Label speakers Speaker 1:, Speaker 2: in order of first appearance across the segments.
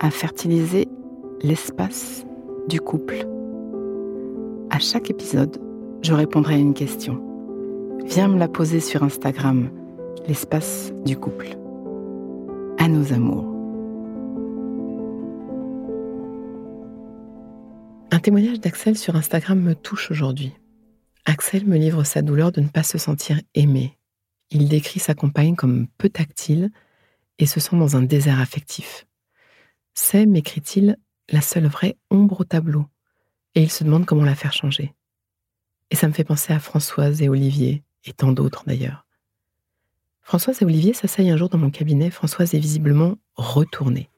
Speaker 1: à fertiliser l'espace du couple. À chaque épisode, je répondrai à une question. Viens me la poser sur Instagram, l'espace du couple. À nos amours. Un témoignage d'Axel sur Instagram me touche aujourd'hui. Axel me livre sa douleur de ne pas se sentir aimé. Il décrit sa compagne comme peu tactile et se sent dans un désert affectif. C'est, m'écrit-il, la seule vraie ombre au tableau, et il se demande comment la faire changer. Et ça me fait penser à Françoise et Olivier, et tant d'autres d'ailleurs. Françoise et Olivier s'asseyent un jour dans mon cabinet. Françoise est visiblement retournée.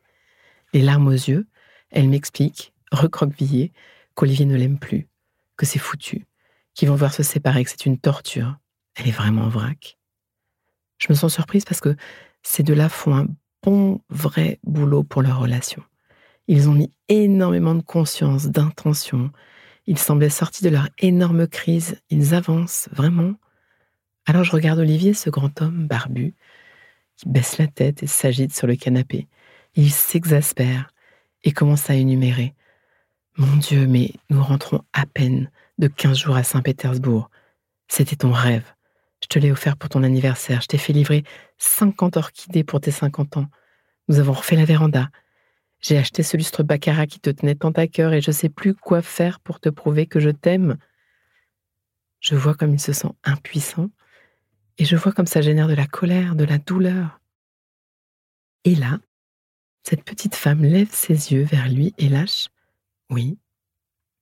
Speaker 1: Les larmes aux yeux, elle m'explique, recroquevillée, qu'Olivier ne l'aime plus, que c'est foutu, qu'ils vont voir se séparer, que c'est une torture. Elle est vraiment en vrac. Je me sens surprise parce que ces deux-là font un bon, vrai boulot pour leur relation. Ils ont mis énormément de conscience, d'intention. Ils semblaient sortis de leur énorme crise. Ils avancent, vraiment. Alors je regarde Olivier, ce grand homme barbu, qui baisse la tête et s'agite sur le canapé. Il s'exaspère et commence à énumérer. Mon Dieu, mais nous rentrons à peine de 15 jours à Saint-Pétersbourg. C'était ton rêve. Je te l'ai offert pour ton anniversaire. Je t'ai fait livrer 50 orchidées pour tes 50 ans. Nous avons refait la véranda. J'ai acheté ce lustre baccarat qui te tenait tant à cœur et je sais plus quoi faire pour te prouver que je t'aime. Je vois comme il se sent impuissant et je vois comme ça génère de la colère, de la douleur. Et là, cette petite femme lève ses yeux vers lui et lâche Oui,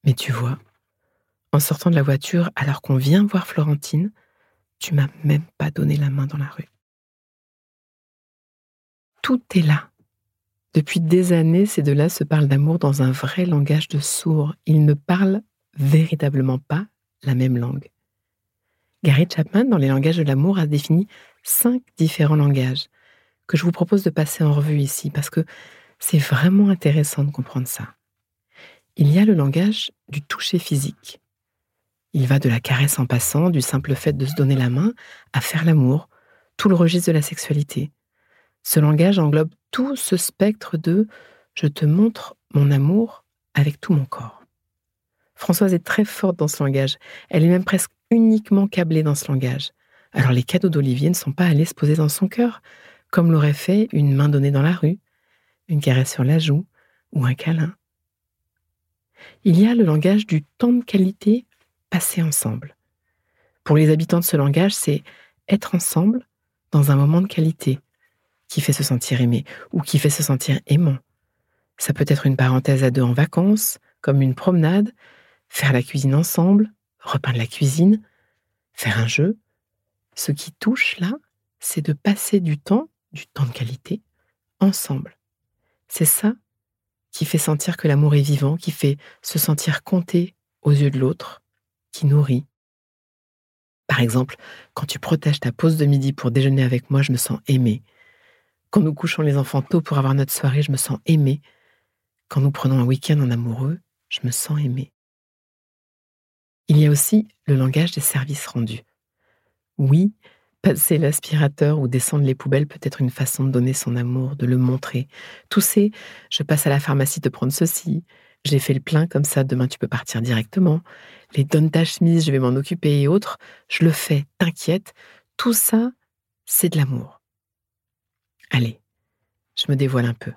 Speaker 1: mais tu vois, en sortant de la voiture alors qu'on vient voir Florentine, tu m'as même pas donné la main dans la rue. Tout est là depuis des années, ces deux-là se parlent d'amour dans un vrai langage de sourds. Ils ne parlent véritablement pas la même langue. Gary Chapman, dans les langages de l'amour, a défini cinq différents langages que je vous propose de passer en revue ici parce que c'est vraiment intéressant de comprendre ça. Il y a le langage du toucher physique. Il va de la caresse en passant, du simple fait de se donner la main, à faire l'amour, tout le registre de la sexualité. Ce langage englobe tout ce spectre de je te montre mon amour avec tout mon corps. Françoise est très forte dans ce langage. Elle est même presque uniquement câblée dans ce langage. Alors les cadeaux d'Olivier ne sont pas allés se poser dans son cœur, comme l'aurait fait une main donnée dans la rue, une caresse sur la joue ou un câlin. Il y a le langage du temps de qualité passé ensemble. Pour les habitants de ce langage, c'est être ensemble dans un moment de qualité, qui fait se sentir aimé ou qui fait se sentir aimant. Ça peut être une parenthèse à deux en vacances, comme une promenade, faire la cuisine ensemble, repeindre la cuisine, faire un jeu. Ce qui touche là, c'est de passer du temps, du temps de qualité, ensemble. C'est ça qui fait sentir que l'amour est vivant, qui fait se sentir compté aux yeux de l'autre, qui nourrit. Par exemple, quand tu protèges ta pause de midi pour déjeuner avec moi, je me sens aimé, quand nous couchons les enfants tôt pour avoir notre soirée, je me sens aimée. Quand nous prenons un week-end en amoureux, je me sens aimée. Il y a aussi le langage des services rendus. Oui, passer l'aspirateur ou descendre les poubelles peut être une façon de donner son amour, de le montrer. Tousser, je passe à la pharmacie te prendre ceci. J'ai fait le plein comme ça, demain tu peux partir directement. Les donne ta chemise, je vais m'en occuper et autres. Je le fais, t'inquiète. Tout ça, c'est de l'amour. Allez, je me dévoile un peu.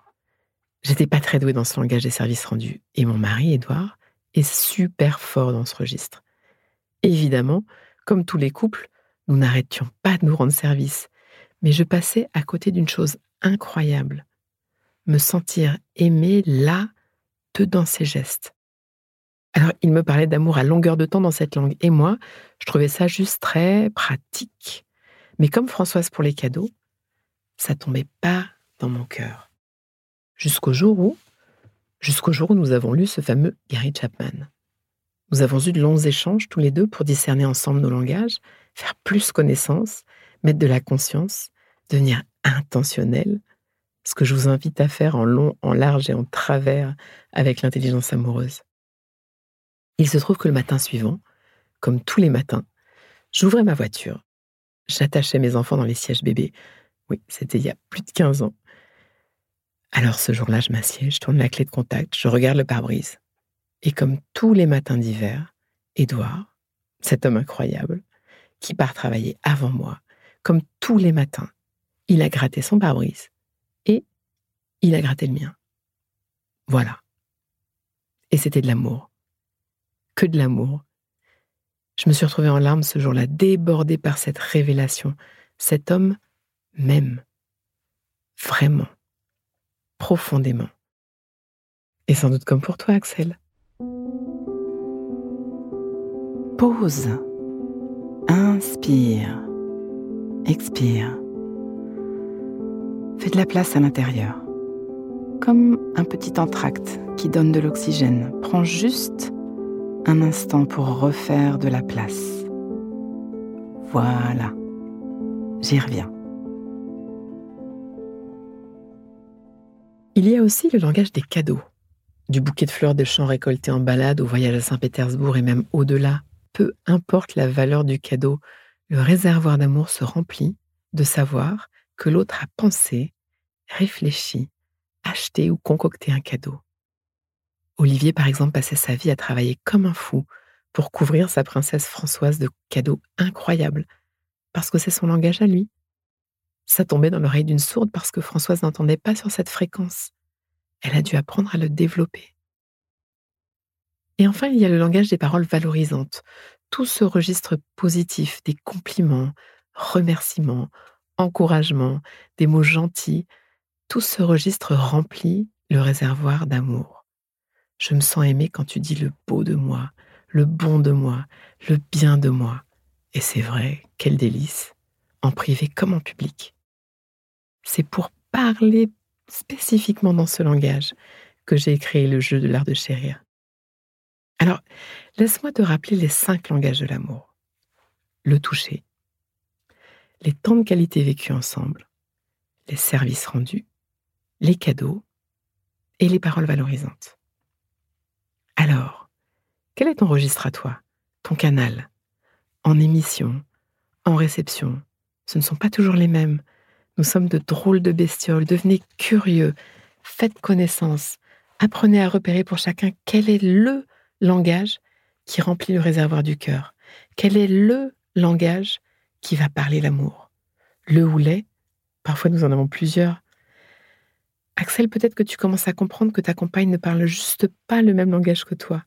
Speaker 1: J'étais pas très douée dans ce langage des services rendus. Et mon mari, Édouard, est super fort dans ce registre. Évidemment, comme tous les couples, nous n'arrêtions pas de nous rendre service. Mais je passais à côté d'une chose incroyable. Me sentir aimée là, dans ses gestes. Alors, il me parlait d'amour à longueur de temps dans cette langue. Et moi, je trouvais ça juste très pratique. Mais comme Françoise pour les cadeaux, ça tombait pas dans mon cœur. Jusqu'au jour où, jusqu'au jour où nous avons lu ce fameux Gary Chapman. Nous avons eu de longs échanges tous les deux pour discerner ensemble nos langages, faire plus connaissance, mettre de la conscience, devenir intentionnel, ce que je vous invite à faire en long, en large et en travers avec l'intelligence amoureuse. Il se trouve que le matin suivant, comme tous les matins, j'ouvrais ma voiture, j'attachais mes enfants dans les sièges bébés. Oui, c'était il y a plus de 15 ans. Alors ce jour-là, je m'assieds, je tourne la clé de contact, je regarde le pare-brise. Et comme tous les matins d'hiver, Édouard, cet homme incroyable, qui part travailler avant moi, comme tous les matins, il a gratté son pare-brise et il a gratté le mien. Voilà. Et c'était de l'amour. Que de l'amour. Je me suis retrouvée en larmes ce jour-là, débordée par cette révélation. Cet homme m'aime. Vraiment profondément. Et sans doute comme pour toi, Axel.
Speaker 2: Pause. Inspire. Expire. Fais de la place à l'intérieur. Comme un petit entracte qui donne de l'oxygène. Prends juste un instant pour refaire de la place. Voilà. J'y reviens.
Speaker 1: Il y a aussi le langage des cadeaux. Du bouquet de fleurs de champs récoltés en balade au voyage à Saint-Pétersbourg et même au-delà, peu importe la valeur du cadeau, le réservoir d'amour se remplit de savoir l'autre a pensé, réfléchi, acheté ou concocté un cadeau. Olivier, par exemple, passait sa vie à travailler comme un fou pour couvrir sa princesse Françoise de cadeaux incroyables, parce que c'est son langage à lui. Ça tombait dans l'oreille d'une sourde parce que Françoise n'entendait pas sur cette fréquence. Elle a dû apprendre à le développer. Et enfin, il y a le langage des paroles valorisantes, tout ce registre positif des compliments, remerciements, encouragements, des mots gentils, tout ce registre remplit le réservoir d'amour. Je me sens aimée quand tu dis le beau de moi, le bon de moi, le bien de moi. Et c'est vrai, quel délice, en privé comme en public. C'est pour parler spécifiquement dans ce langage que j'ai créé le jeu de l'art de chérir. Alors, laisse-moi te rappeler les cinq langages de l'amour. Le toucher, les temps de qualité vécus ensemble, les services rendus, les cadeaux et les paroles valorisantes. Alors, quel est ton registre à toi, ton canal? En émission, en réception, ce ne sont pas toujours les mêmes. Nous sommes de drôles de bestioles. Devenez curieux. Faites connaissance. Apprenez à repérer pour chacun quel est le langage qui remplit le réservoir du cœur. Quel est le langage qui va parler l'amour Le ou les Parfois nous en avons plusieurs. Axel, peut-être que tu commences à comprendre que ta compagne ne parle juste pas le même langage que toi,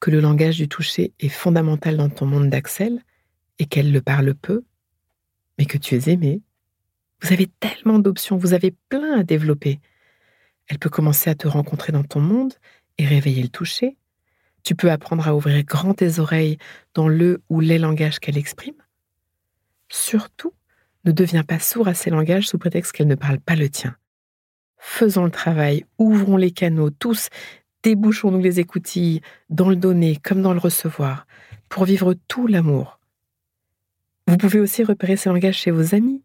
Speaker 1: que le langage du toucher est fondamental dans ton monde d'Axel et qu'elle le parle peu, mais que tu es aimé, vous avez tellement d'options, vous avez plein à développer. Elle peut commencer à te rencontrer dans ton monde et réveiller le toucher. Tu peux apprendre à ouvrir grand tes oreilles dans le ou les langages qu'elle exprime. Surtout, ne deviens pas sourd à ces langages sous prétexte qu'elle ne parle pas le tien. Faisons le travail, ouvrons les canaux, tous, débouchons-nous les écoutilles, dans le donner comme dans le recevoir, pour vivre tout l'amour. Vous pouvez aussi repérer ces langages chez vos amis,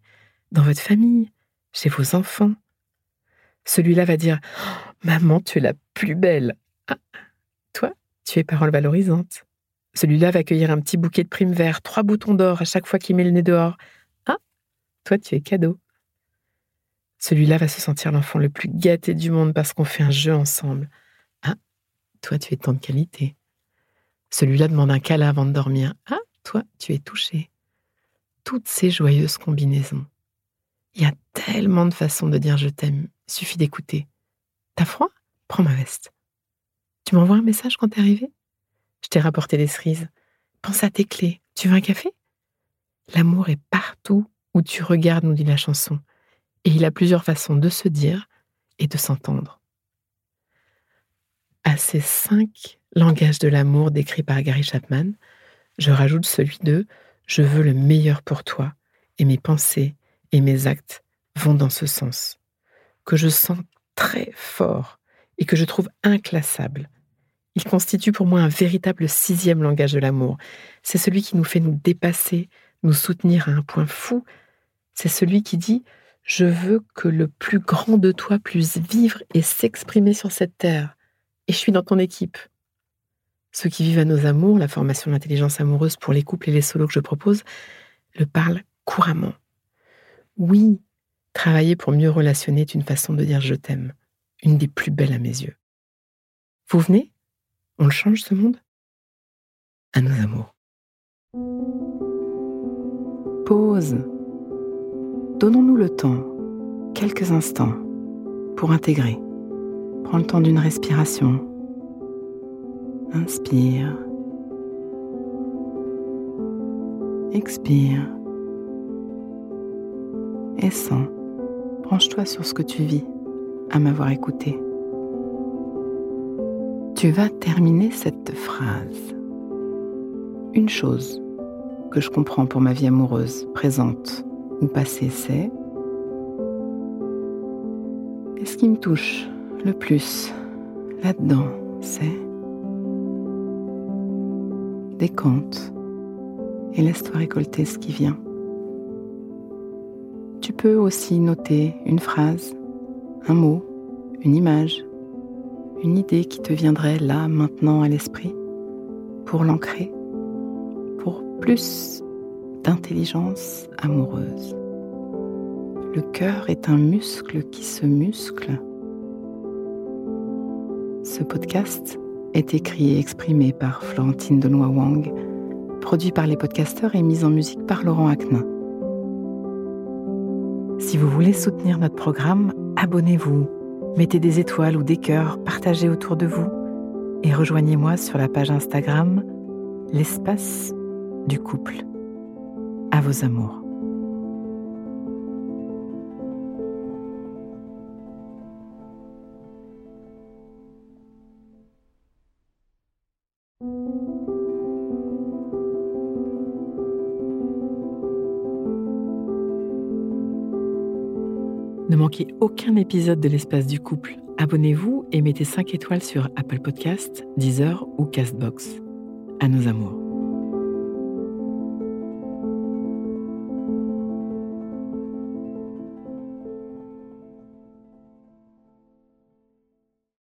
Speaker 1: dans votre famille, chez vos enfants. Celui-là va dire oh, Maman, tu es la plus belle. Ah, toi, tu es parole valorisante. Celui-là va cueillir un petit bouquet de primes verts, trois boutons d'or à chaque fois qu'il met le nez dehors. Ah, toi, tu es cadeau. Celui-là va se sentir l'enfant le plus gâté du monde parce qu'on fait un jeu ensemble. Ah, toi, tu es tant de qualité. Celui-là demande un câlin avant de dormir. Ah, toi, tu es touché. Toutes ces joyeuses combinaisons. Il y a tellement de façons de dire je t'aime, suffit d'écouter. T'as froid? Prends ma veste. Tu m'envoies un message quand t'es arrivé Je t'ai rapporté des cerises. Pense à tes clés. Tu veux un café? L'amour est partout où tu regardes, nous dit la chanson. Et il a plusieurs façons de se dire et de s'entendre. À ces cinq langages de l'amour décrits par Gary Chapman, je rajoute celui de Je veux le meilleur pour toi et mes pensées et mes actes vont dans ce sens, que je sens très fort et que je trouve inclassable. Il constitue pour moi un véritable sixième langage de l'amour. C'est celui qui nous fait nous dépasser, nous soutenir à un point fou. C'est celui qui dit Je veux que le plus grand de toi puisse vivre et s'exprimer sur cette terre. Et je suis dans ton équipe. Ceux qui vivent à nos amours, la formation d'intelligence amoureuse pour les couples et les solos que je propose, le parlent couramment. Oui, travailler pour mieux relationner est une façon de dire je t'aime, une des plus belles à mes yeux. Vous venez? On le change ce monde? À nos amours.
Speaker 2: Pause. Donnons-nous le temps, quelques instants, pour intégrer. Prends le temps d'une respiration. Inspire. Expire et sens. Branche-toi sur ce que tu vis à m'avoir écouté. Tu vas terminer cette phrase. Une chose que je comprends pour ma vie amoureuse, présente ou passée, c'est et ce qui me touche le plus là-dedans, c'est décompte et laisse-toi récolter ce qui vient. Tu peux aussi noter une phrase, un mot, une image, une idée qui te viendrait là, maintenant à l'esprit, pour l'ancrer, pour plus d'intelligence amoureuse. Le cœur est un muscle qui se muscle. Ce podcast est écrit et exprimé par Florentine Denois Wang, produit par les podcasteurs et mis en musique par Laurent Aknin. Si vous voulez soutenir notre programme, abonnez-vous, mettez des étoiles ou des cœurs, partagez autour de vous et rejoignez-moi sur la page Instagram L'espace du couple. À vos amours.
Speaker 1: Ne manquez aucun épisode de l'espace du couple. Abonnez-vous et mettez 5 étoiles sur Apple Podcasts, Deezer ou Castbox. À nos amours.